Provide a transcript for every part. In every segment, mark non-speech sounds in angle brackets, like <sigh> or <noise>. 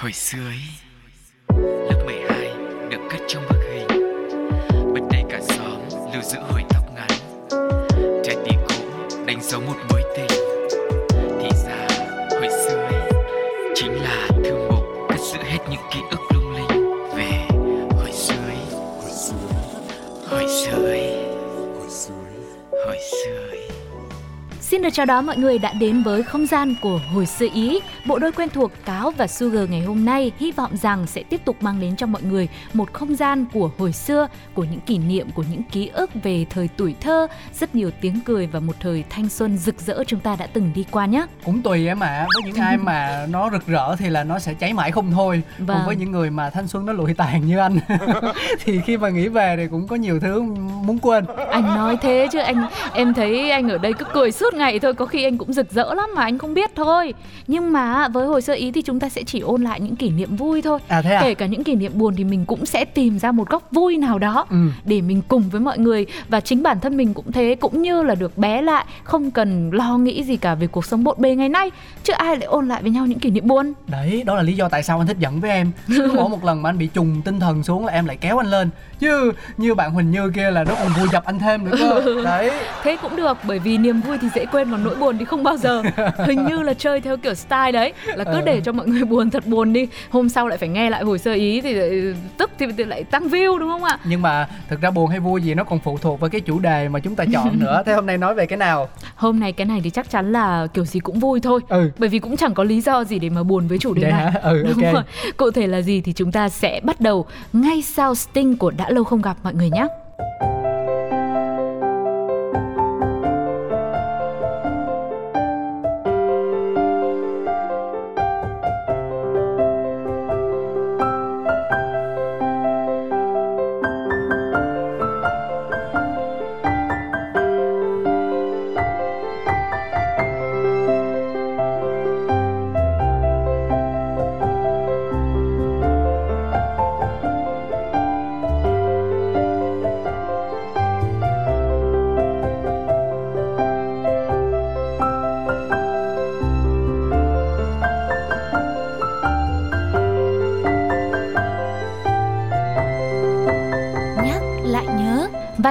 Hồi xưa ấy, lớp 12 được cất trong bức hình. Bật đầy cả xóm lưu giữ hồi tóc ngắn Trái tim cũ đánh dấu một mối tình. Thì ra hồi xưa ấy chính là thư mục cất giữ hết những ký ức lung linh. Về hồi xưa ấy Hồi xưa Hồi xưa ấy Hồi xưa ấy. Xin được chào đón mọi người đã đến với không gian của hồi xưa Ý. Bộ đôi quen thuộc Cáo và Sugar ngày hôm nay hy vọng rằng sẽ tiếp tục mang đến cho mọi người một không gian của hồi xưa, của những kỷ niệm, của những ký ức về thời tuổi thơ, rất nhiều tiếng cười và một thời thanh xuân rực rỡ chúng ta đã từng đi qua nhé. cũng tùy em ạ với những ai mà <laughs> nó rực rỡ thì là nó sẽ cháy mãi không thôi Vâng. còn với những người mà thanh xuân nó lụi tàn như anh <laughs> thì khi mà nghĩ về thì cũng có nhiều thứ muốn quên Anh nói thế chứ anh em thấy anh ở đây cứ cười suốt ngày thôi, có khi anh cũng rực rỡ lắm mà anh không biết thôi. Nhưng mà với hồi xưa Ý thì chúng ta sẽ chỉ ôn lại những kỷ niệm vui thôi. à thế à? Kể cả những kỷ niệm buồn thì mình cũng sẽ tìm ra một góc vui nào đó ừ. để mình cùng với mọi người. Và chính bản thân mình cũng thế cũng như là được bé lại không cần lo nghĩ gì cả về cuộc sống bộn bề ngày nay. Chứ ai lại ôn lại với nhau những kỷ niệm buồn? Đấy đó là lý do tại sao anh thích giận với em. <laughs> Mỗi một lần mà anh bị trùng tinh thần xuống là em lại kéo anh lên. Chứ như bạn huỳnh như kia là nó còn vui dập anh thêm nữa cơ. <laughs> Đấy. Thế cũng được bởi vì niềm vui thì dễ quên còn nỗi buồn thì không bao giờ. <laughs> Hình như là chơi theo kiểu style đấy là cứ Ờ. để cho mọi người buồn thật buồn đi. Hôm sau lại phải nghe lại hồi sơ ý thì lại- tức thì, lại tăng view đúng không ạ? Nhưng mà thực ra buồn hay vui gì nó còn phụ thuộc vào cái chủ đề mà chúng ta chọn <laughs> nữa. Thế hôm nay nói về cái nào? Hôm nay cái này thì chắc chắn là kiểu gì cũng vui thôi. Ừ. Bởi vì cũng chẳng có lý do gì để mà buồn với chủ đề này. hả? Ừ Đúng ok. rồi. Cụ thể là gì thì chúng ta sẽ bắt đầu ngay sau Sting của đã lâu không gặp mọi người nhé.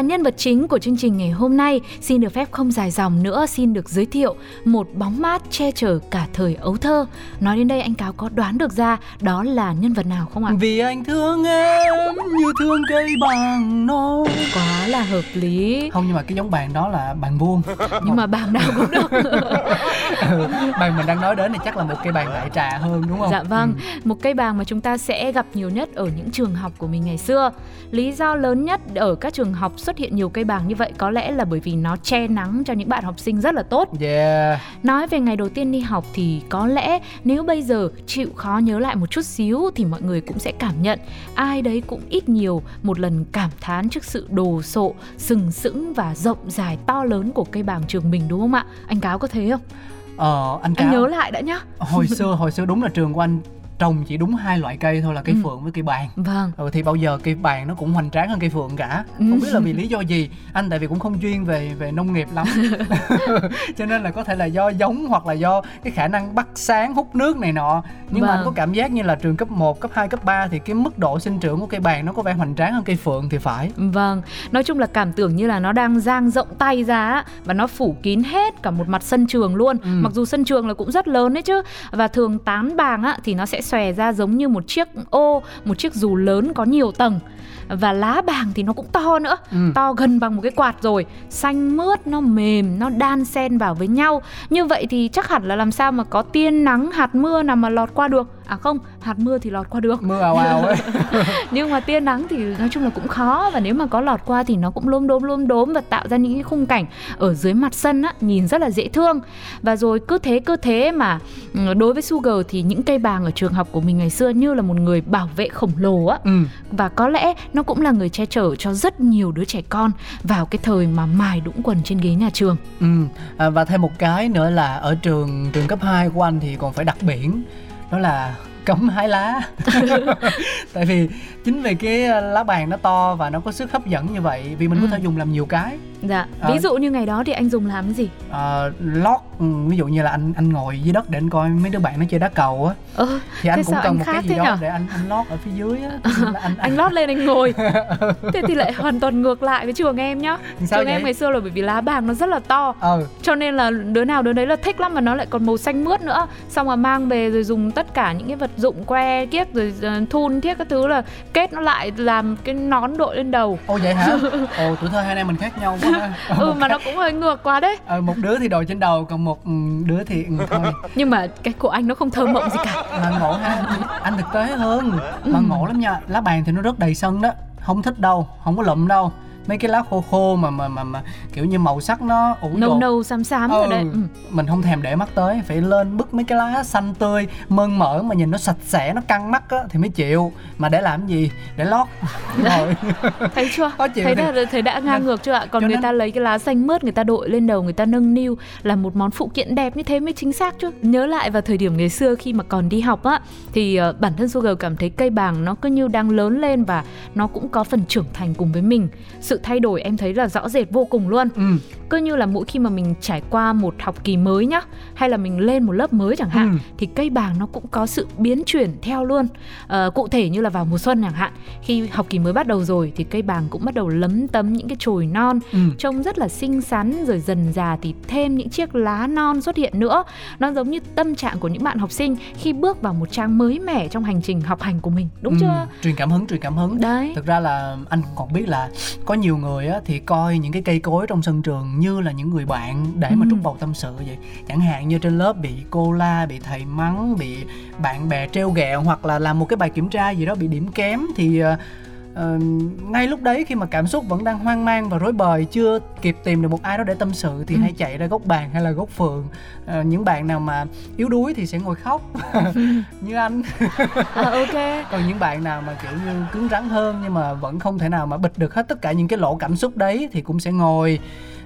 Nhân vật chính của chương trình ngày hôm nay xin được phép không dài dòng nữa xin được giới thiệu một bóng mát che chở cả thời ấu thơ. Nói đến đây anh Cáo có đoán được ra đó là nhân vật nào không ạ? vì anh thương em như thương cây bằng non Quá là hợp lý. không nhưng mà cái giống bàn đó là bàn vuông Nhưng mà bảng nào cũng được. <laughs> <laughs> Bàn mình đang nói đến thì chắc là một cây bàn đại trà hơn đúng không Dạ vâng, Ừ. một cây bàng mà chúng ta sẽ gặp nhiều nhất ở những trường học của mình ngày xưa. Lý do lớn nhất ở các trường học xuất hiện nhiều cây bàng như vậy có lẽ là bởi vì nó che nắng cho những bạn học sinh rất là tốt. yeah Nói về ngày đầu tiên đi học thì có lẽ nếu bây giờ chịu khó nhớ lại một chút xíu thì mọi người cũng sẽ cảm nhận ai đấy cũng ít nhiều một lần cảm thán trước sự đồ sộ, sừng sững và rộng dài to lớn của cây bàng trường mình đúng không ạ? Anh Cáo có thế không? Ờ anh Anh nhớ lại đã nhá. hồi xưa hồi xưa đúng là trường của anh trồng chỉ đúng hai loại cây thôi là cây Ừ. phượng với cây bàn Vâng. ừ, thì bao giờ cây bàn nó cũng hoành tráng hơn cây phượng cả Ừ. không biết là vì lý do gì <laughs> anh tại vì cũng không chuyên về về nông nghiệp lắm <laughs> <laughs> cho nên là có thể là do giống hoặc là do cái khả năng bắt sáng hút nước này nọ nhưng mà Vâng. anh có cảm giác như là trường cấp 1, cấp 2, cấp 3 thì cái mức độ sinh trưởng của cây bàn nó có vẻ hoành tráng hơn cây phượng thì phải Vâng, nói chung là cảm tưởng như là nó đang dang rộng tay ra và nó phủ kín hết cả một mặt sân trường luôn. Ừ. Mặc dù sân trường là cũng rất lớn đấy chứ. Và thường tán bàng á thì nó sẽ xòe ra giống như một chiếc ô, một chiếc dù lớn có nhiều tầng. Và lá bàng thì nó cũng to nữa, ừ. to gần bằng một cái quạt rồi, xanh mướt, nó mềm, nó đan xen vào với nhau. Như vậy thì chắc hẳn là làm sao mà có tia nắng, hạt mưa nào mà lọt qua được. À không, hạt mưa thì lọt qua được. Mưa ào ào ấy. <laughs> Nhưng mà tia nắng thì nói chung là cũng khó và nếu mà có lọt qua thì nó cũng lốm đốm lốm đốm và tạo ra những cái khung cảnh ở dưới mặt sân á nhìn rất là dễ thương. Và rồi cứ thế cứ thế mà ừ, đối với Sugar thì những cây bàng ở trường học của mình ngày xưa như là một người bảo vệ khổng lồ á. Ừ. và có lẽ nó cũng là người che chở cho rất nhiều đứa trẻ con vào cái thời mà mài đũng quần trên ghế nhà trường. Ừ, à, và thêm một cái nữa là ở trường trường cấp 2 của anh thì còn phải đặt biển đó là cấm hái lá. <laughs> Tại vì chính vì cái ờ, lá bàn nó to và nó có sức hấp dẫn như vậy vì mình Ừ. có thể dùng làm nhiều cái. Dạ Ờ. ví dụ như ngày đó thì anh dùng làm gì? Ờ, lót ừ, ví dụ như là anh anh ngồi dưới đất để anh coi mấy đứa bạn nó chơi đá cầu á. Ờ thì anh cũng cần anh một cái gì đó nhở? để anh anh lót ở phía dưới á. <laughs> Là anh anh lót lên anh ngồi. <laughs> Thế thì lại hoàn toàn ngược lại với trường em nhá. Sao trường vậy? em ngày xưa là bởi vì lá bàng nó rất là to. Ờ cho nên là đứa nào đứa đấy là thích lắm mà nó lại còn màu xanh mướt nữa. Xong rồi mang về rồi dùng tất cả những cái vật dụng que kiết rồi ờ, thun thiết các thứ là kết nó lại làm cái nón đội lên đầu. Ô vậy hả? <laughs> Ồ tuổi thơ hai anh em mình khác nhau quá ha. <laughs> Ừ mà nó cũng hơi ngược quá đấy. Ờ, một đứa thì đội trên đầu còn một ừ, đứa thì ừ, thôi. <laughs> Nhưng mà cái của anh nó không thơ mộng gì cả. Là ngộ ha anh thực tế hơn. Mà ngộ lắm nha lá bàn thì nó rất đầy sân đó. Không thích đâu không có lụm đâu mấy cái lá khô khô mà mà mà, mà kiểu như màu sắc nó ủ nâu nâu xám xám rồi đấy ừ. mình không thèm để mắt tới phải lên bứt mấy cái lá xanh tươi mơn mởn mà nhìn nó sạch sẽ nó căng mắt á thì mới chịu. Mà để làm gì? Để lót. <laughs> Rồi. Thấy chưa? Thấy đã thấy đã ngang ngược chưa ạ? Còn người nên- ta lấy cái lá xanh mướt người ta đội lên đầu người ta nâng niu là một món phụ kiện đẹp như thế mới chính xác chứ. Nhớ lại vào thời điểm ngày xưa khi mà còn đi học á thì ờ, bản thân Sugar cảm thấy cây bàng nó cứ như đang lớn lên và nó cũng có phần trưởng thành cùng với mình. Sự thay đổi em thấy là rõ rệt vô cùng luôn. Ừ. Cứ như là mỗi khi mà mình trải qua một học kỳ mới nhá hay là mình lên một lớp mới chẳng hạn Ừ. thì cây bàng nó cũng có sự biến chuyển theo luôn. Ờ, cụ thể như là vào mùa xuân chẳng hạn khi học kỳ mới bắt đầu rồi thì cây bàng cũng bắt đầu lấm tấm những cái chồi non ừ. trông rất là xinh xắn rồi dần già thì thêm những chiếc lá non xuất hiện nữa. Nó giống như tâm trạng của những bạn học sinh khi bước vào một trang mới mẻ trong hành trình học hành của mình đúng ừ. chưa? truyền cảm hứng truyền cảm hứng. Đấy. Thực ra là anh còn biết là có nhiều người á, thì coi những cái cây cối trong sân trường như là những người bạn để mà Ừ. trút bầu tâm sự vậy chẳng hạn như trên lớp bị cô la bị thầy mắng bị bạn bè trêu ghẹo hoặc là làm một cái bài kiểm tra gì đó bị điểm kém thì ờ, ờ, ngay lúc đấy khi mà cảm xúc vẫn đang hoang mang và rối bời chưa kịp tìm được một ai đó để tâm sự thì Ừ. hãy chạy ra góc bàn hay là góc phường Ờ, những bạn nào mà yếu đuối thì sẽ ngồi khóc <laughs> như anh à, ok còn những bạn nào mà kiểu như cứng rắn hơn nhưng mà vẫn không thể nào mà bịt được hết tất cả những cái lỗ cảm xúc đấy thì cũng sẽ ngồi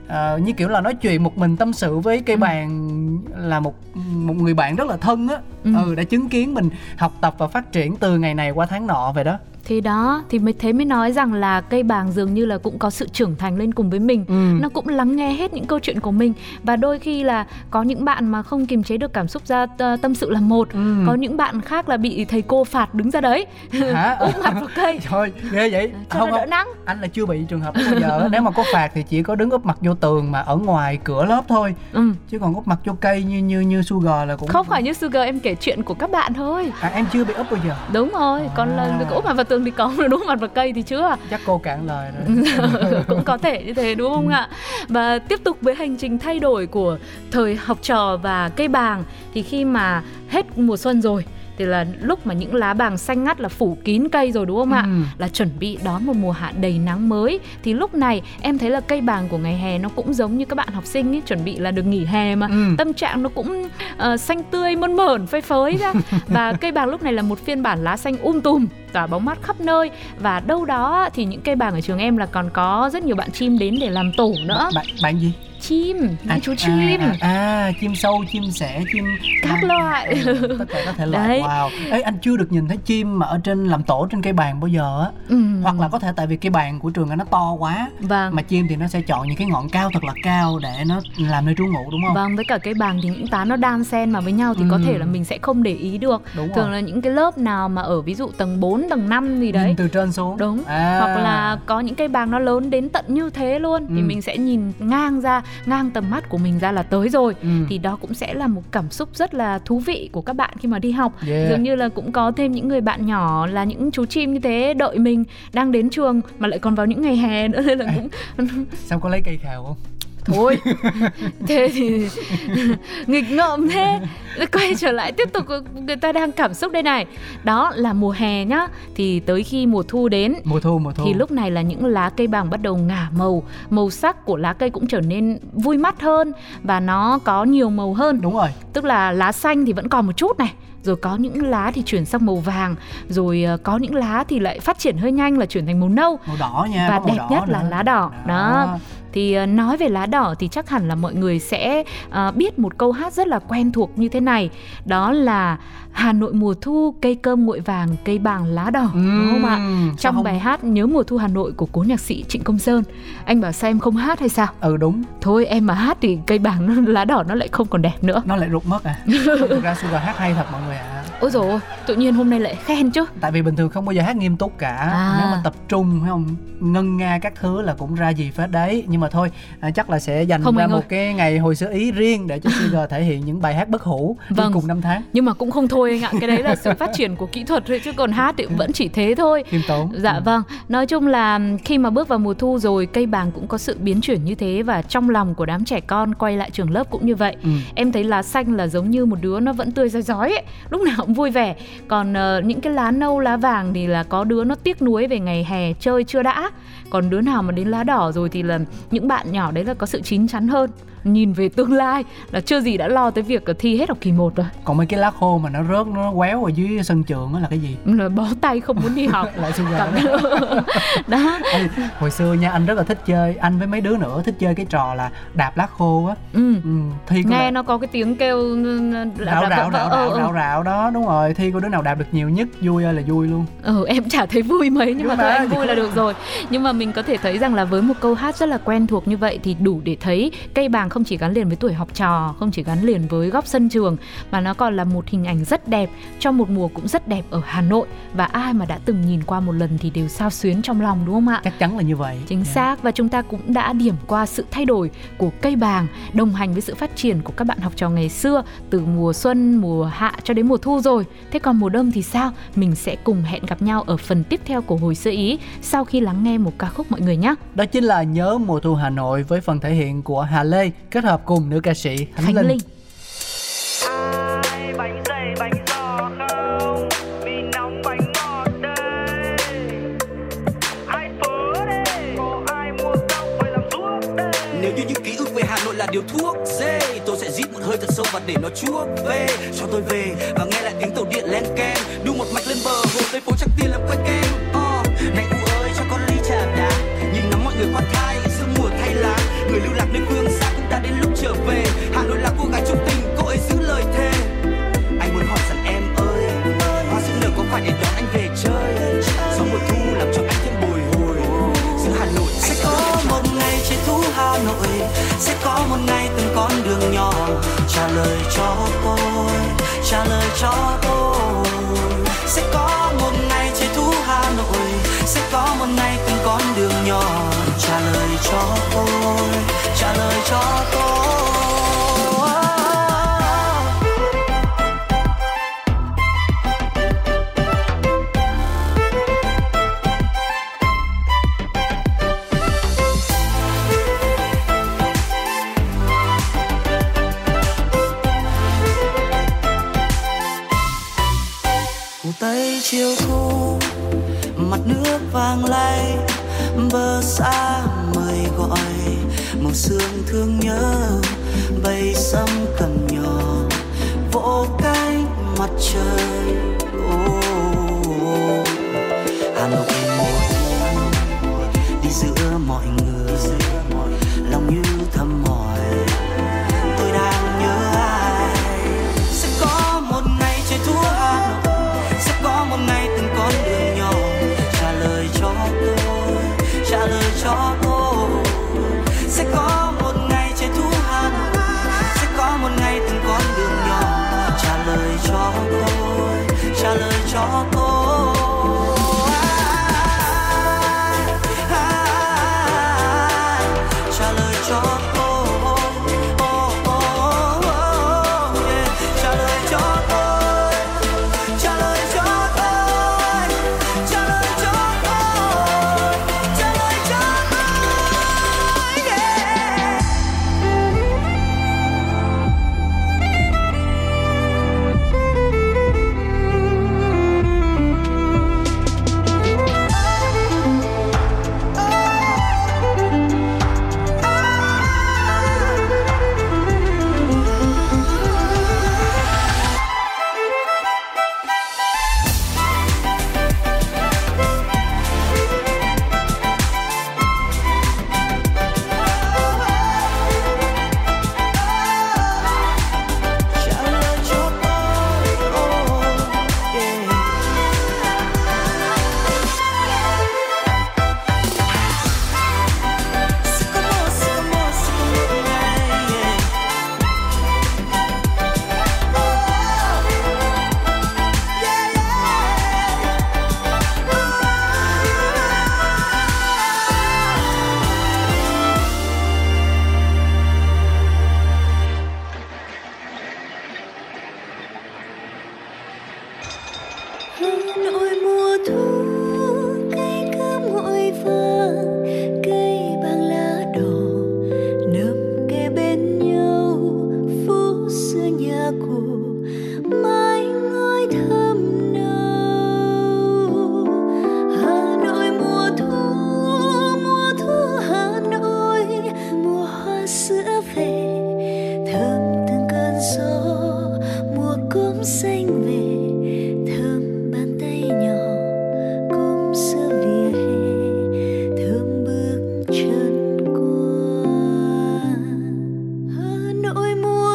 ờ, như kiểu là nói chuyện một mình tâm sự với cây Ừ. bàn là một một người bạn rất là thân á Ừ. ừ. đã chứng kiến mình học tập và phát triển từ ngày này qua tháng nọ vậy đó thì đó thì mới thế mới nói rằng là cây bàng dường như là cũng có sự trưởng thành lên cùng với mình. Ừ. nó cũng lắng nghe hết những câu chuyện của mình. Và đôi khi là có những bạn mà không kiềm chế được cảm xúc ra t- tâm sự là một. Ừ. có những bạn khác là bị thầy cô phạt đứng ra đấy. <laughs> Úp mặt vào cây. Thôi ghê vậy. Cho không nó đỡ nắng. Anh là chưa bị trường hợp bao giờ. Nếu mà có phạt thì chỉ có đứng úp mặt vô tường mà ở ngoài cửa lớp thôi. Ừ. chứ còn úp mặt vô cây như như như sugar là cũng không phải như Sugar em kể chuyện của các bạn thôi. À, em chưa bị úp bao giờ. Đúng rồi còn là À. úp mặt vào tường thì có mà đúng mặt vào cây thì chưa chắc cô cạn lời rồi. <laughs> Cũng có thể như thế đúng không ạ? Và tiếp tục với hành trình thay đổi của thời học trò và cây bàng thì khi mà hết mùa xuân rồi thì là lúc mà những lá bàng xanh ngắt là phủ kín cây rồi đúng không ạ? Ừ. là chuẩn bị đón một mùa hạ đầy nắng mới. Thì lúc này em thấy là cây bàng của ngày hè nó cũng giống như các bạn học sinh ấy chuẩn bị là được nghỉ hè mà. Ừ. tâm trạng nó cũng ờ, xanh tươi mơn mởn phơi phới ra. <laughs> Và cây bàng lúc này là một phiên bản lá xanh um tùm tỏa bóng mát khắp nơi. Và đâu đó thì những cây bàng ở trường em là còn có rất nhiều bạn chim đến để làm tổ nữa. Bạn bạn gì chim những chú chim à, à, à, chim sâu chim sẻ chim các à, loại ừ, tất cả các thể loại Đấy. wow ấy anh chưa được nhìn thấy chim mà ở trên làm tổ trên cây bàn bao giờ á ừ. hoặc là có thể tại vì cây bàn của trường anh nó to quá vâng mà chim thì nó sẽ chọn những cái ngọn cao thật là cao để nó làm nơi trú ngụ đúng không Vâng, với cả cái bàng thì những tán nó đan xen mà với nhau thì có Ừ. thể là mình sẽ không để ý được. đúng Thường rồi là những cái lớp nào mà ở ví dụ tầng 4, tầng 5 gì đấy. nhìn từ trên xuống Đúng. à. Hoặc là có những cây bàng nó lớn đến tận như thế luôn thì Ừ. mình sẽ nhìn ngang ra, ngang tầm mắt của mình ra là tới rồi. ừ. Thì đó cũng sẽ là một cảm xúc rất là thú vị của các bạn khi mà đi học. yeah. Dường như là cũng có thêm những người bạn nhỏ là những chú chim như thế đợi mình đang đến trường mà lại còn vào những ngày hè nữa nên là cũng <laughs> sao có lấy cây khào không thôi <laughs> thế thì <laughs> nghịch ngợm thế. Quay trở lại tiếp tục người ta đang cảm xúc đây này. Đó là mùa hè nhá. Thì tới khi mùa thu đến mùa thu mùa thu. thì lúc này là những lá cây bàng bắt đầu ngả màu. Màu sắc của lá cây cũng trở nên vui mắt hơn và nó có nhiều màu hơn. Đúng rồi. Tức là lá xanh thì vẫn còn một chút này rồi có những lá thì chuyển sang màu vàng rồi ờ, có những lá thì lại phát triển hơi nhanh là chuyển thành màu nâu. Màu đỏ nha và đẹp nhất là nữa. lá đỏ. Đó thì uh, nói về lá đỏ thì chắc hẳn là mọi người sẽ uh, biết một câu hát rất là quen thuộc như thế này. Đó là Hà Nội mùa thu cây cơm nguội vàng cây bàng lá đỏ. Ừm, đúng không ạ? trong không- bài hát nhớ mùa thu Hà Nội của cố nhạc sĩ Trịnh Công Sơn anh bảo sao em không hát hay sao? Ừ đúng. Thôi em mà hát thì cây bàng nó, <laughs> lá đỏ nó lại không còn đẹp nữa. Nó lại rụt mất à? <laughs> Thực ra Sugar hát hay thật mọi người ạ ôi rồi ôi tự nhiên hôm nay lại khen chứ tại vì bình thường không bao giờ hát nghiêm túc cả À. nếu mà tập trung phải không ngân nga các thứ là cũng ra gì phết đấy nhưng mà thôi à, chắc là sẽ dành Không ra anh ơi. một cái ngày hồi xưa ý riêng để cho Sugar thể hiện những bài hát bất hủ Vâng. cùng năm tháng nhưng mà cũng không thôi anh ạ cái đấy là sự phát triển của kỹ thuật thôi chứ còn hát thì vẫn chỉ thế thôi khiêm tốn Dạ Ừ. vâng, nói chung là khi mà bước vào mùa thu rồi cây bàng cũng có sự biến chuyển như thế và trong lòng của đám trẻ con quay lại trường lớp cũng như vậy. Ừ. Em thấy lá xanh là giống như một đứa nó vẫn tươi rói rói ấy, lúc nào động vui vẻ. Còn uh, những cái lá nâu, lá vàng thì là có đứa nó tiếc nuối về ngày hè chơi chưa đã. Còn đứa nào mà đến lá đỏ rồi thì là những bạn nhỏ đấy là có sự chín chắn hơn. Nhìn về tương lai là chưa gì đã lo tới việc thi hết học kỳ 1 rồi. Còn mấy cái lá khô mà nó rớt nó quéo ở dưới sân trường đó là cái gì? Là bó tay không muốn đi học. <laughs> Lại Sugar Cảm đó. <laughs> đó. Ê, hồi xưa nha anh rất là thích chơi. Anh với mấy đứa nữa thích chơi cái trò là đạp lá khô á. Ừ. ừ, thi nghe đạp- nó có cái tiếng kêu rạo rạo rạo rạo rạo đó đúng rồi. Thi có đứa nào đạp được nhiều nhất vui ơi là vui luôn. Ừ em chả thấy vui mấy nhưng mà Nhưng thôi mà- anh vui là được rồi. Nhưng mà mình có thể thấy rằng là với một câu hát rất là quen thuộc như vậy thì đủ để thấy cây bàng không chỉ gắn liền với tuổi học trò không chỉ gắn liền với góc sân trường mà nó còn là một hình ảnh rất đẹp trong một mùa cũng rất đẹp ở Hà Nội và ai mà đã từng nhìn qua một lần thì đều sao xuyến trong lòng đúng không ạ chắc chắn là như vậy Chính Dạ. xác và chúng ta cũng đã điểm qua sự thay đổi của cây bàng đồng hành với sự phát triển của các bạn học trò ngày xưa từ mùa xuân, mùa hạ cho đến mùa thu rồi. Thế còn mùa đông thì sao? Mình sẽ cùng hẹn gặp nhau ở phần tiếp theo của hồi xưa ý sau khi lắng nghe một ca khúc mọi người nhé. Đó chính là Nhớ mùa thu Hà Nội với phần thể hiện của Hà Lê kết hợp cùng nữ ca sĩ Khánh, Khánh Linh. Linh. Nếu như những ký ức về Hà Nội là điều thuốc dê Tôi sẽ rít một hơi thật sâu và để nó chuốc về. Cho tôi về và nghe lại tiếng tàu điện len keng. Đu một mạch lên bờ hồ Tây phố chắc tiền làm quay kem. Ờ, Này người khoan thai, giữa mùa thay lá. Người lưu lạc nơi phương xa cũng đã đến lúc trở về. Hà Nội là cô gái trung tình, cô ấy giữ lời thề. Anh muốn hỏi rằng em ơi, Hoa sữa nở có phải để đón anh về chơi? Gió mùa thu làm cho anh thêm bồi hồi. Giữa Hà Nội, sẽ có một ngày trên thú Hà Nội. Sẽ có một ngày từng con đường nhỏ. Trả lời cho tôi, Trả lời cho tôi.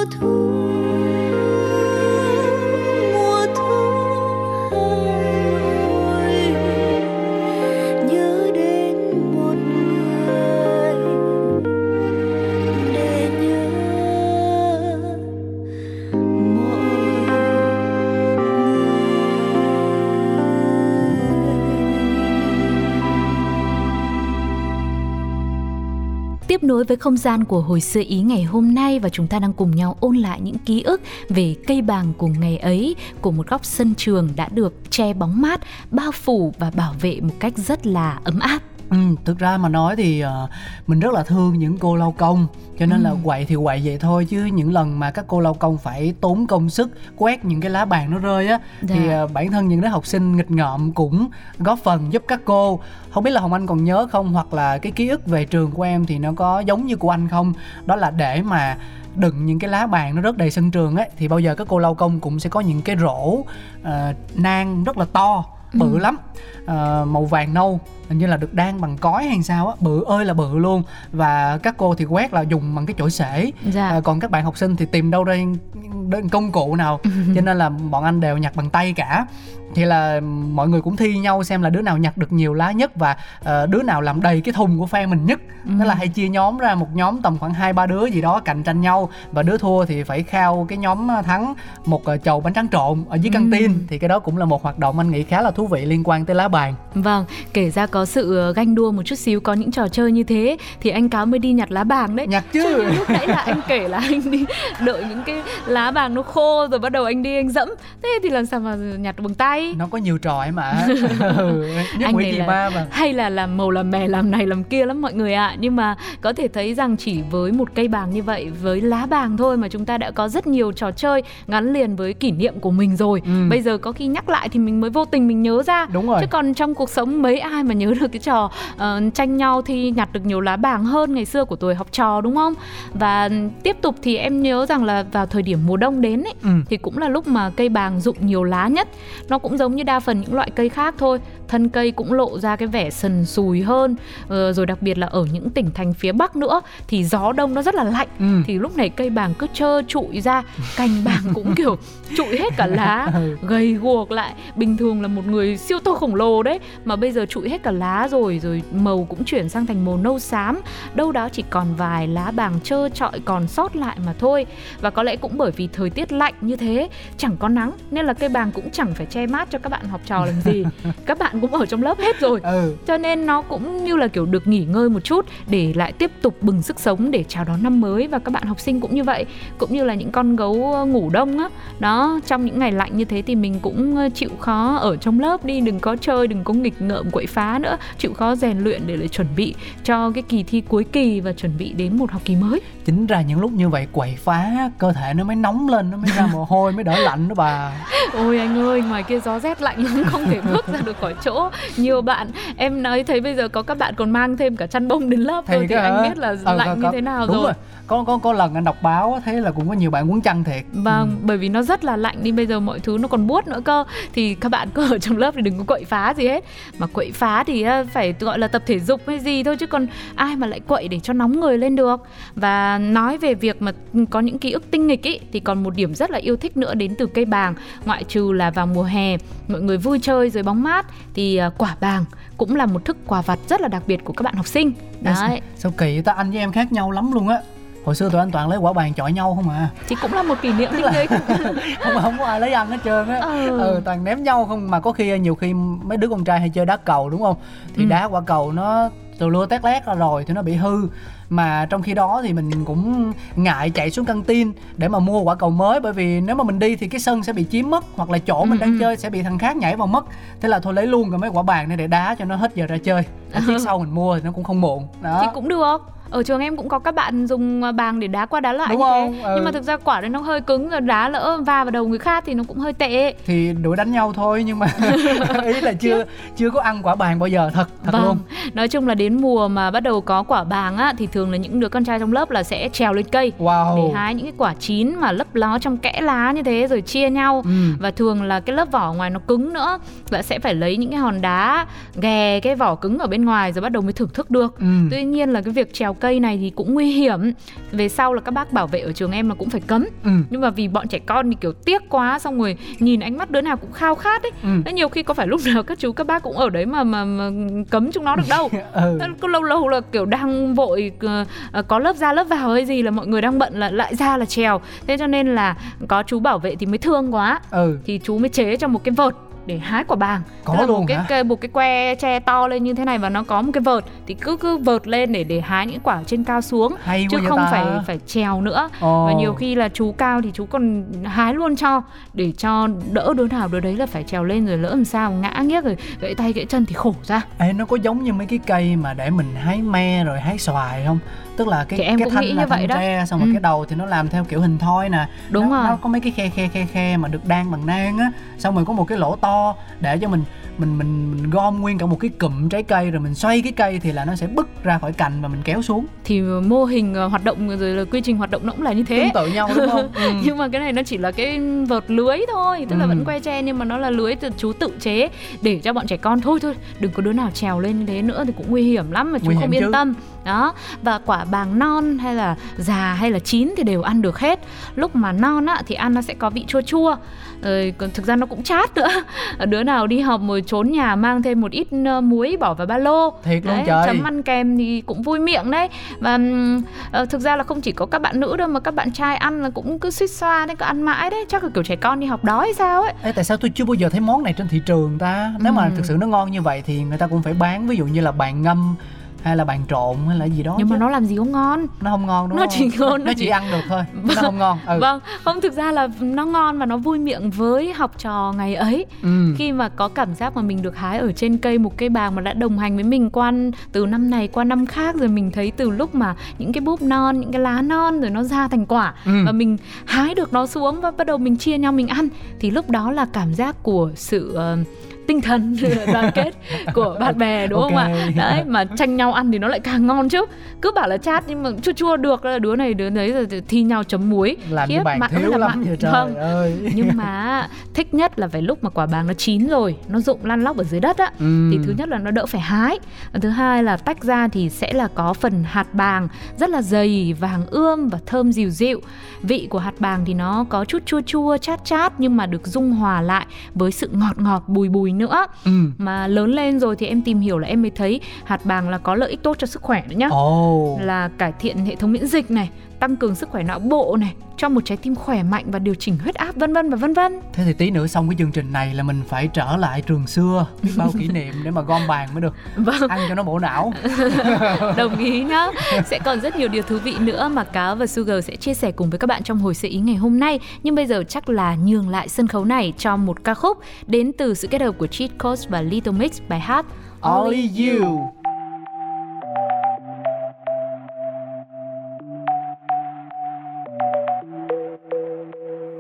Nội nối với không gian của hồi xưa Ý ngày hôm nay và chúng ta đang cùng nhau ôn lại những ký ức về cây bàng của ngày ấy, của một góc sân trường đã được che bóng mát, bao phủ và bảo vệ một cách rất là ấm áp. Ừ, thực ra mà nói thì ờ, mình rất là thương những cô lao công cho nên là Ừ. quậy thì quậy vậy thôi chứ những lần mà các cô lao công phải tốn công sức quét những cái lá bàn nó rơi á thì Dạ. ờ, bản thân những đứa học sinh nghịch ngợm cũng góp phần giúp các cô không biết là hồng anh còn nhớ không hoặc là cái ký ức về trường của em thì nó có giống như của anh không đó là để mà đựng những cái lá bàn nó rất đầy sân trường ấy thì bao giờ các cô lao công cũng sẽ có những cái rổ ờ, nang rất là to bự Ừ. lắm. Ờ, màu vàng nâu hình như là được đan bằng cói hay sao á. Bự ơi là bự luôn. Và các cô thì quét là dùng bằng cái chổi sể. Dạ. À, còn các bạn học sinh thì tìm đâu ra công cụ nào. Cho nên là bọn anh đều nhặt bằng tay cả thì là mọi người cũng thi nhau xem là đứa nào nhặt được nhiều lá nhất và ờ, đứa nào làm đầy cái thùng của phe mình nhất. Đó là hay chia nhóm ra một nhóm tầm khoảng hai ba đứa gì đó cạnh tranh nhau và đứa thua thì phải khao cái nhóm thắng một ờ, chầu bánh tráng trộn ở dưới căng tin thì cái đó cũng là một hoạt động anh nghĩ khá là thú vị liên quan tới lá bàn Vâng, kể ra có sự ờ, ganh đua một chút xíu có những trò chơi như thế thì anh cáo mới đi nhặt lá bàng đấy. nhặt chứ lúc nãy là anh kể là anh đi đợi những cái lá bàng nó khô rồi bắt đầu anh đi anh dẫm. Thế thì làm sao mà nhặt bằng tay nó có nhiều trò ấy mà. <laughs> Ừ, nhất Anh Nguyễn này Thị là- Ba mà. hay là làm màu làm mè làm này làm kia lắm mọi người ạ. Nhưng mà có thể thấy rằng chỉ với một cây bàng như vậy với lá bàng thôi mà chúng ta đã có rất nhiều trò chơi gắn liền với kỷ niệm của mình rồi. Ừ. bây giờ có khi nhắc lại thì mình mới vô tình mình nhớ ra. Đúng rồi. Chứ còn trong cuộc sống mấy ai mà nhớ được cái trò ờ, tranh nhau thi nhặt được nhiều lá bàng hơn ngày xưa của tuổi học trò đúng không? Và tiếp tục thì em nhớ rằng là vào thời điểm mùa đông đến ấy ừ. thì cũng là lúc mà cây bàng rụng nhiều lá nhất. Nó cũng giống như đa phần những loại cây khác thôi. Thân cây cũng lộ ra cái vẻ sần sùi hơn. Ờ, rồi đặc biệt là ở những tỉnh thành phía bắc nữa thì gió đông nó rất là lạnh. Ừ. thì lúc này cây bàng cứ trơ trụi ra. Cành bàng cũng kiểu <laughs> trụi hết cả lá <laughs> Ừ. gầy guộc lại. Bình thường là một người siêu to khổng lồ đấy mà bây giờ trụi hết cả lá rồi rồi màu cũng chuyển sang thành màu nâu xám. Đâu đó chỉ còn vài lá bàng trơ trọi còn sót lại mà thôi. Và có lẽ cũng bởi vì thời tiết lạnh như thế chẳng có nắng nên là cây bàng cũng chẳng phải che mát cho các bạn học trò làm gì. <laughs> Các bạn cũng ở trong lớp hết rồi. Ừ. Cho nên nó cũng như là kiểu được nghỉ ngơi một chút để lại tiếp tục bừng sức sống để chào đón năm mới và các bạn học sinh cũng như vậy. Cũng như là những con gấu ờ, ngủ đông á. Đó trong những ngày lạnh như thế thì mình cũng ờ, chịu khó ở trong lớp đi đừng có chơi đừng có nghịch ngợm quậy phá nữa. Chịu khó rèn luyện để lại chuẩn bị cho cái kỳ thi cuối kỳ và chuẩn bị đến một học kỳ mới. Chính ra những lúc như vậy quậy phá cơ thể nó mới nóng lên nó mới ra mồ hôi mới đỡ lạnh đó bà. <laughs> Ôi anh ơi, ngoài kia gió rét lạnh lắm không thể <laughs> bước ra được khỏi chỗ. Nhiều bạn em nói thấy bây giờ có các bạn còn mang thêm cả chăn bông đến lớp rồi thì anh biết là Ờ, lạnh có- như có- thế nào đúng rồi. Có có có lần anh đọc báo thấy là cũng có nhiều bạn quấn chăn thiệt Vâng, Ừ. bởi vì nó rất là lạnh đi bây giờ mọi thứ nó còn buốt nữa cơ thì các bạn cứ ở trong lớp thì đừng có quậy phá gì hết. Mà quậy phá thì phải gọi là tập thể dục hay gì thôi chứ còn ai mà lại quậy để cho nóng người lên được. Và nói về việc mà có những ký ức tinh nghịch ý thì còn một điểm rất là yêu thích nữa đến từ cây bàng, ngoại trừ là vào mùa hè mọi người vui chơi dưới bóng mát thì à, quả bàng cũng là một thức quà vặt rất là đặc biệt của các bạn học sinh. Ê, sao, Đấy, sao kỳ ta anh với em khác nhau lắm luôn á hồi xưa tụi anh toàn lấy quả bàn chọi nhau không à. Thì cũng là một kỷ niệm nghịch. <laughs> không không có ai lấy ăn hết trơn á. Ừ. ừ toàn ném nhau không mà có khi nhiều khi mấy đứa con trai hay chơi đá cầu đúng không? Thì Ừ. đá quả cầu nó từ lưa tét lét ra rồi thì nó bị hư. Mà trong khi đó thì mình cũng ngại chạy xuống căng tin để mà mua quả cầu mới bởi vì nếu mà mình đi thì cái sân sẽ bị chiếm mất hoặc là chỗ mình Ừ, đang ừ. chơi sẽ bị thằng khác nhảy vào mất. Thế là thôi lấy luôn cái mấy quả bàn này để đá cho nó hết giờ ra chơi. Phía <laughs> sau mình mua thì nó cũng không muộn. Đó. Thì cũng được ở trường em cũng có các bạn dùng ờ, bàng để đá qua đá lại Đúng như không? thế Ừ. nhưng mà thực ra quả đấy nó hơi cứng rồi đá lỡ va vào đầu người khác thì nó cũng hơi tệ thì đuổi đánh nhau thôi nhưng mà <laughs> ý là chưa chưa có ăn quả bàng bao giờ thật thật vâng luôn nói chung là đến mùa mà bắt đầu có quả bàng á thì thường là những đứa con trai trong lớp là sẽ trèo lên cây để wow hái những cái quả chín mà lấp ló trong kẽ lá như thế rồi chia nhau ừ. và thường là cái lớp vỏ ngoài nó cứng nữa là sẽ phải lấy những cái hòn đá ghè cái vỏ cứng ở bên ngoài rồi bắt đầu mới thưởng thức được Ừ. tuy nhiên là cái việc trèo cây này thì cũng nguy hiểm. Về sau là các bác bảo vệ ở trường em là cũng phải cấm. Ừ. nhưng mà vì bọn trẻ con thì kiểu tiếc quá xong rồi nhìn ánh mắt đứa nào cũng khao khát ấy. Ừ. Thế nhiều khi có phải lúc nào các chú các bác cũng ở đấy mà mà, mà cấm chúng nó được đâu. <laughs> Ừ. Cứ lâu lâu là kiểu đang vội ờ, ờ, có lớp ra lớp vào hay gì là mọi người đang bận là lại ra là trèo. Thế cho nên là có chú bảo vệ thì mới thương quá. Ừ. Thì chú mới chế cho một cái vợt để hái quả bàng Có Tức là luôn một cái, cái một cái que tre to lên như thế này và nó có một cái vợt thì cứ cứ vợt lên để để hái những quả trên cao xuống hay chứ không ta. phải phải trèo nữa Ồ. và nhiều khi là chú cao thì chú còn hái luôn cho để cho đỡ đứa nào đứa đấy là phải trèo lên rồi lỡ làm sao ngã nghiếc rồi gãy tay gãy chân thì khổ ra Ê, nó có giống như mấy cái cây mà để mình hái me rồi hái xoài không? Tức là cái Thì em cái cũng thanh nghĩ là như vậy thanh đó. tre xong rồi Ừ. cái đầu thì nó làm theo kiểu hình thoi nè. Đúng nó, rồi. Nó có mấy cái khe khe khe khe mà được đan bằng nang á, xong rồi có một cái lỗ to để cho mình mình mình mình gom nguyên cả một cái cụm trái cây rồi mình xoay cái cây thì là nó sẽ bứt ra khỏi cành và mình kéo xuống. thì mô hình ờ, hoạt động rồi là quy trình hoạt động nó cũng là như thế Tương tự nhau đúng không? <laughs> Ừ. nhưng mà cái này nó chỉ là cái vợt lưới thôi tức là Ừ. vẫn que tre nhưng mà nó là lưới từ chú tự chế để cho bọn trẻ con thôi thôi đừng có đứa nào trèo lên như thế nữa thì cũng nguy hiểm lắm mà chú Nguy không yên chứ. tâm đó và quả bàng non hay là già hay là chín thì đều ăn được hết. Lúc mà non á thì ăn nó sẽ có vị chua chua. Rồi còn thực ra nó cũng chát nữa. Đứa nào đi học rồi trốn nhà mang thêm một ít muối bỏ vào ba lô. Thiệt luôn Đấy, trời. chấm ăn kèm thì cũng vui miệng đấy. Và ờ, thực ra là không chỉ có các bạn nữ đâu mà các bạn trai ăn là cũng cứ suýt xoa đấy cứ ăn mãi đấy. Chắc là kiểu trẻ con đi học đói hay sao ấy. Ê, tại sao tôi chưa bao giờ thấy món này trên thị trường ta? Nếu mà Ừ. thực sự nó ngon như vậy thì người ta cũng phải bán. Ví dụ như là bàn ngâm hay là bàn trộn hay là gì đó nhưng mà chứ. nó làm gì có ngon nó không ngon đúng nó không? chỉ ngon, nó chỉ ăn được thôi. Nó không ngon. Ừ. vâng không thực ra là nó ngon và nó vui miệng với học trò ngày ấy Ừ. khi mà có cảm giác mà mình được hái ở trên cây một cây bàng mà đã đồng hành với mình qua từ năm này qua năm khác rồi mình thấy từ lúc mà những cái búp non những cái lá non rồi nó ra thành quả Ừ. và mình hái được nó xuống và bắt đầu mình chia nhau mình ăn thì lúc đó là cảm giác của sự ờ, tinh thần <laughs> đoàn kết của bạn bè đúng không Ok. ạ đấy mà <laughs> tranh nhau ăn thì nó lại càng ngon chứ cứ bảo là chát nhưng mà chua chua được là đứa này đứa đấy rồi thi nhau chấm muối làm Khiếp, bạn thiếu là lắm mặn. trời Vâng. ơi. nhưng <laughs> mà thích nhất là phải lúc mà quả bàng nó chín rồi nó rụng lăn lóc ở dưới đất á Ừ. thì thứ nhất là nó đỡ phải hái và thứ hai là tách ra thì sẽ là có phần hạt bàng rất là dày vàng ươm và thơm dịu dịu vị của hạt bàng thì nó có chút chua chua chát chát nhưng mà được dung hòa lại với sự ngọt ngọt bùi bùi nữa Ừ. mà lớn lên rồi thì em tìm hiểu là em mới thấy hạt bàng là có lợi ích tốt cho sức khỏe nữa nhá Ồ. là cải thiện hệ thống miễn dịch này tăng cường sức khỏe não bộ này cho một trái tim khỏe mạnh và điều chỉnh huyết áp vân vân và vân vân. Thế thì tí nữa xong cái chương trình này là mình phải trở lại trường xưa biết bao kỷ niệm để mà gom bàn mới được. Vâng. Ăn cho nó bổ não. <laughs> Đồng ý nhá. Sẽ còn rất nhiều điều thú vị nữa mà cáo và sugar sẽ chia sẻ cùng với các bạn trong hồi sự ý ngày hôm nay. Nhưng bây giờ chắc là nhường lại sân khấu này cho một ca khúc đến từ sự kết hợp của Cheat Codes và Little Mix bài hát Only you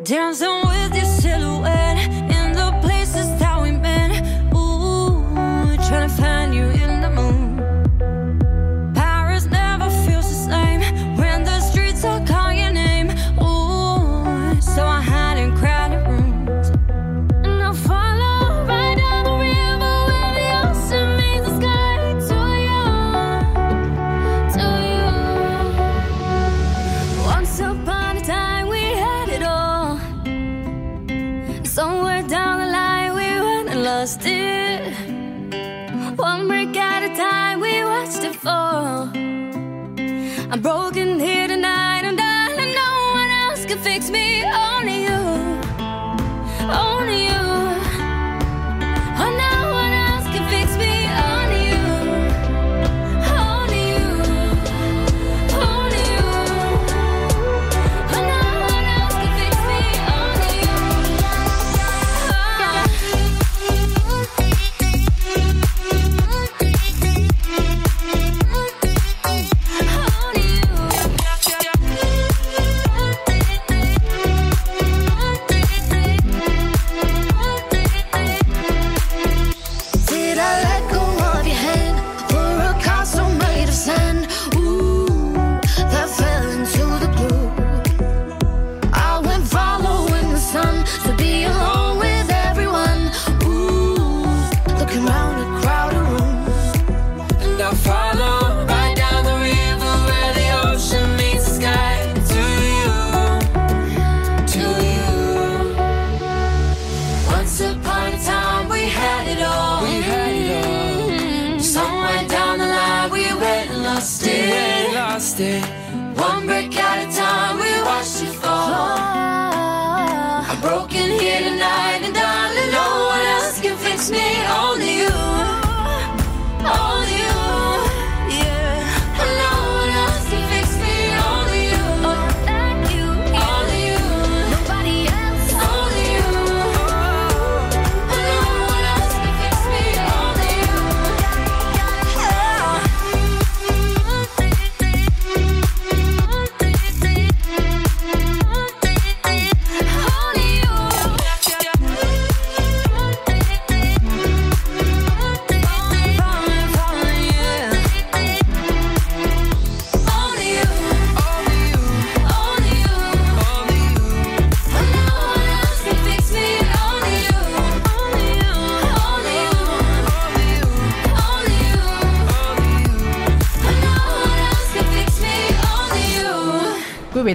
Dancing with your silhouette I'm broken here tonight, I'm dying, no one else can fix me. Only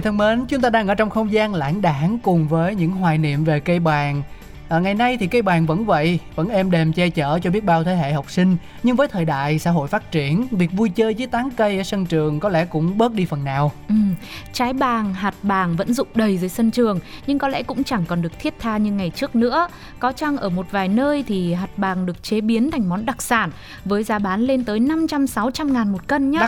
thân mến, chúng ta đang ở trong không gian lãng đảng cùng với những hoài niệm về cây bàn. À, ngày nay thì cây bàn vẫn vậy, vẫn êm đềm che chở cho biết bao thế hệ học sinh. Nhưng với thời đại xã hội phát triển, việc vui chơi với tán cây ở sân trường có lẽ cũng bớt đi phần nào. Ừ, trái bàng, hạt bàng vẫn rụng đầy dưới sân trường nhưng có lẽ cũng chẳng còn được thiết tha như ngày trước nữa. Có chăng ở một vài nơi thì hạt bàng được chế biến thành món đặc sản với giá bán lên tới 500-600 ngàn một cân nhá.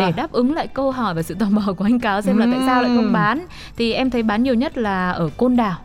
Để đáp ứng lại câu hỏi và sự tò mò của anh Cáo xem là tại sao lại không bán thì em thấy bán nhiều nhất là ở Côn Đảo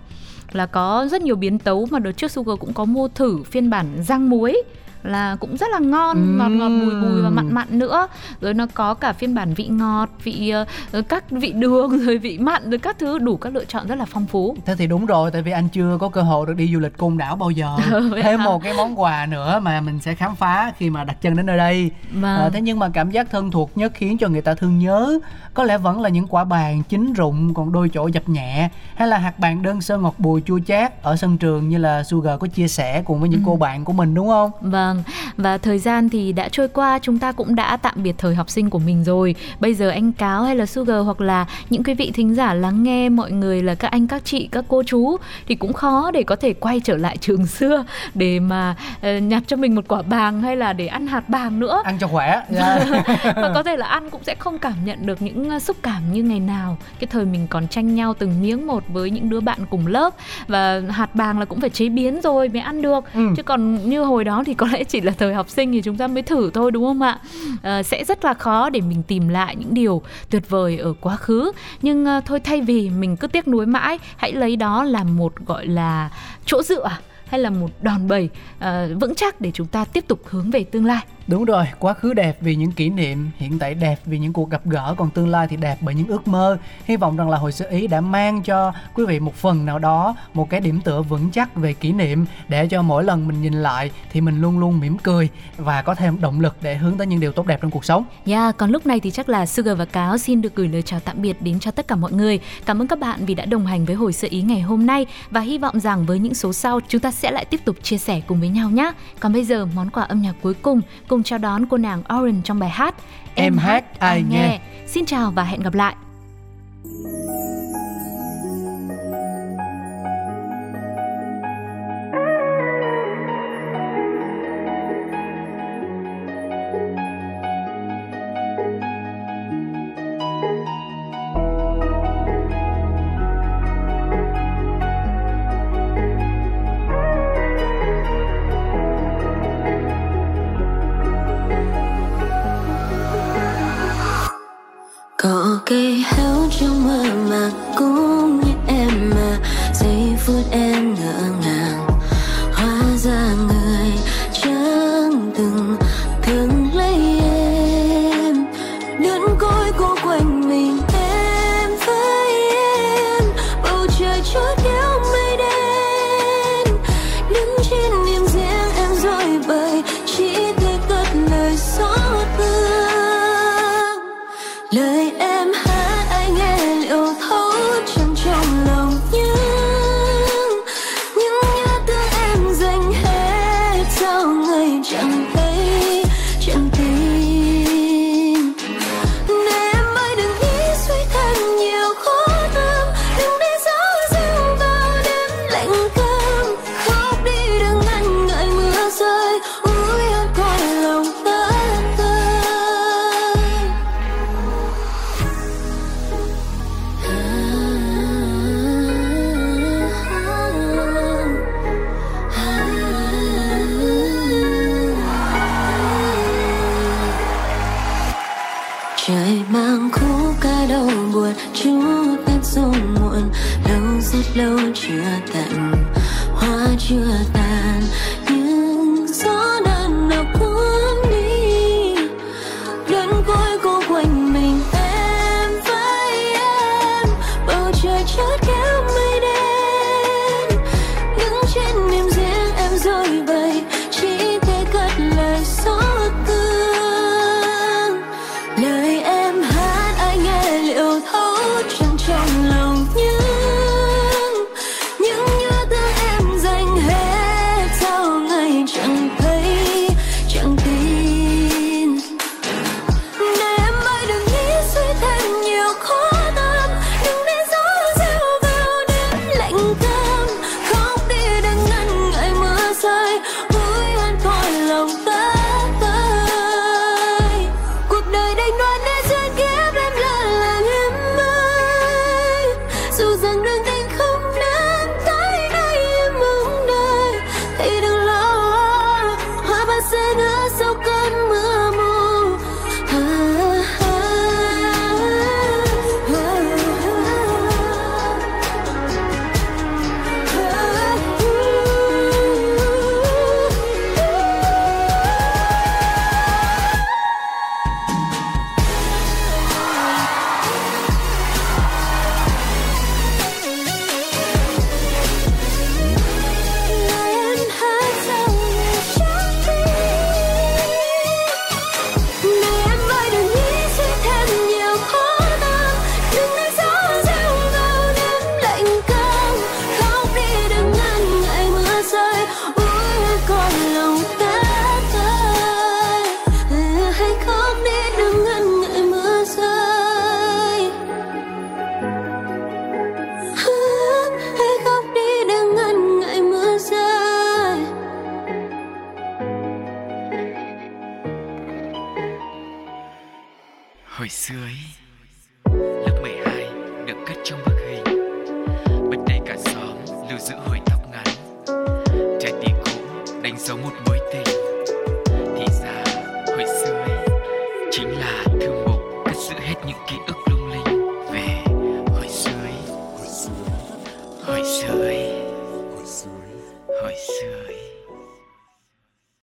là có rất nhiều biến tấu mà đợt trước Sugar cũng có mua thử phiên bản rang muối là cũng rất là ngon ngọt ngọt bùi bùi và mặn mặn nữa rồi nó có cả phiên bản vị ngọt vị ờ, các vị đường <laughs> rồi vị mặn rồi các thứ đủ các lựa chọn rất là phong phú Thế thì đúng rồi, tại vì anh chưa có cơ hội được đi du lịch côn đảo bao giờ. <laughs> Thêm hả? một cái món quà nữa mà mình sẽ khám phá khi mà đặt chân đến nơi đây. Vâng. Ờ, thế nhưng mà cảm giác thân thuộc nhất khiến cho người ta thương nhớ có lẽ vẫn là những quả bàn chín rụng còn đôi chỗ dập nhẹ hay là hạt bàn đơn sơ ngọt bùi chua chát ở sân trường như là Sugar có chia sẻ cùng với những cô bạn của mình đúng không? Vâng, và thời gian thì đã trôi qua, chúng ta cũng đã tạm biệt thời học sinh của mình rồi. Bây giờ anh Cáo hay là Sugar hoặc là những quý vị thính giả lắng nghe mọi người là các anh, các chị, các cô chú thì cũng khó để có thể quay trở lại trường <laughs> xưa để mà ờ, nhặt cho mình một quả bàng hay là để ăn hạt bàng nữa. Ăn cho khỏe. Yeah. <laughs> và có thể là ăn cũng sẽ không cảm nhận được những uh, xúc cảm như ngày nào cái thời mình còn tranh nhau từng miếng một với những đứa bạn cùng lớp và hạt bàng là cũng phải chế biến rồi mới ăn được Ừ. chứ còn như hồi đó thì có lẽ chỉ là thời học sinh thì chúng ta mới thử thôi đúng không ạ? Ờ, sẽ rất là khó để mình tìm lại những điều tuyệt vời ở quá khứ. Nhưng uh, thôi thay vì mình cứ tiếc nuối mãi hãy lấy đó là một gọi là chỗ dựa à? hay là một đòn bẩy uh, vững chắc để chúng ta tiếp tục hướng về tương lai? Đúng rồi, quá khứ đẹp vì những kỷ niệm, hiện tại đẹp vì những cuộc gặp gỡ, còn tương lai thì đẹp bởi những ước mơ. Hy vọng rằng là hồi sơ ý đã mang cho quý vị một phần nào đó, một cái điểm tựa vững chắc về kỷ niệm để cho mỗi lần mình nhìn lại thì mình luôn luôn mỉm cười và có thêm động lực để hướng tới những điều tốt đẹp trong cuộc sống. Yeah, còn lúc này thì chắc là Sugar và Cáo xin được gửi lời chào tạm biệt đến cho tất cả mọi người. Cảm ơn các bạn vì đã đồng hành với hồi sơ ý ngày hôm nay và hy vọng rằng với những số sau chúng ta sẽ lại tiếp tục chia sẻ cùng với nhau nhé. Còn bây giờ món quà âm nhạc cuối cùng cùng chào đón cô nàng Orange trong bài hát Em hát ai nghe. Xin chào và hẹn gặp lại.